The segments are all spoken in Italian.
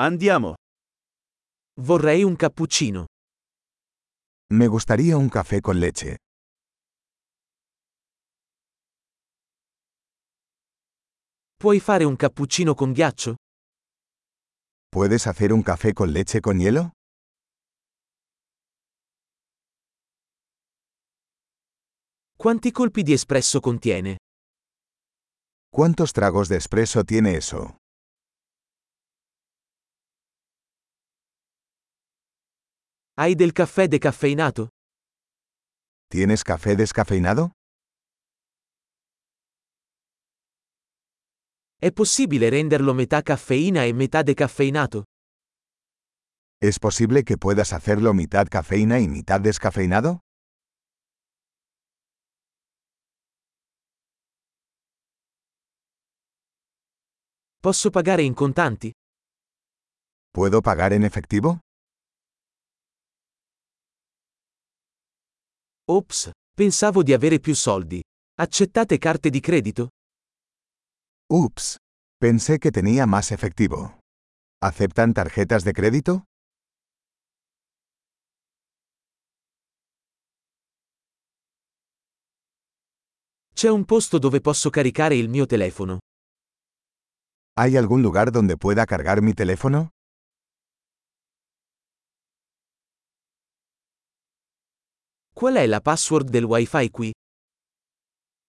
Andiamo. Vorrei un cappuccino. Me gustaría un café con leche. Puoi fare un cappuccino con ghiaccio? ¿Puedes hacer un café con leche con hielo? Quanti colpi di espresso contiene? ¿Cuántos tragos de espresso tiene eso? Hai del caffè decaffeinato? ¿Tienes café descafeinado? È possibile renderlo metà caffeina e metà decaffeinato? ¿Es posible que puedas hacerlo mitad cafeína y mitad descafeinado? Posso pagare in contanti? ¿Puedo pagar en efectivo? Ops, pensavo di avere più soldi. Accettate carte di credito? Ups. Pensé que tenía más efectivo. ¿Aceptan tarjetas de crédito? C'è un posto dove posso caricare il mio telefono. ¿Hay algún lugar donde pueda cargar mi teléfono? Qual è la password del wifi qui?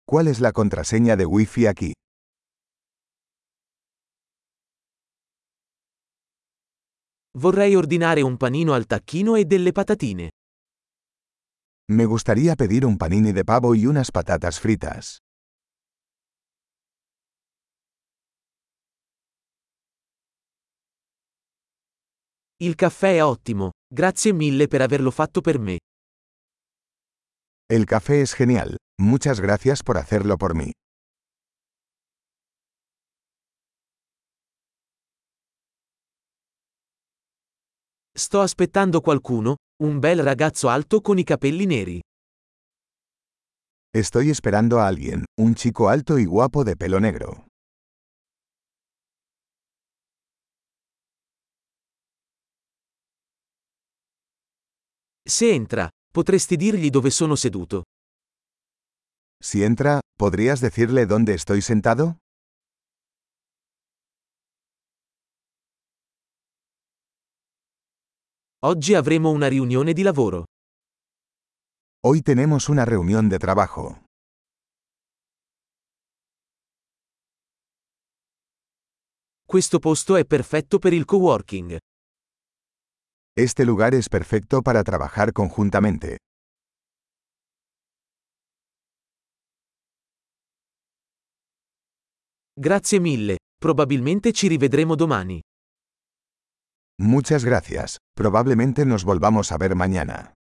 ¿Cuál es la contraseña de Wi-Fi aquí? Vorrei ordinare un panino al tacchino e delle patatine. Me gustaría pedir un panini de pavo y unas patatas fritas. Il caffè è ottimo, grazie mille per averlo fatto per me. El café es genial. Muchas gracias por hacerlo por mí. Sto aspettando qualcuno, un bel ragazzo alto con i capelli neri. Estoy esperando a alguien, un chico alto y guapo de pelo negro. Se entra, potresti dirgli dove sono seduto. Si entra, ¿podrías decirle dónde estoy sentado? Oggi avremo una riunione di lavoro. Hoy tenemos una reunión de trabajo. Questo posto è perfetto per il coworking. Este lugar es perfecto para trabajar conjuntamente. Grazie mille, probabilmente ci rivedremo domani. Muchas gracias. Probablemente nos volvamos a ver mañana.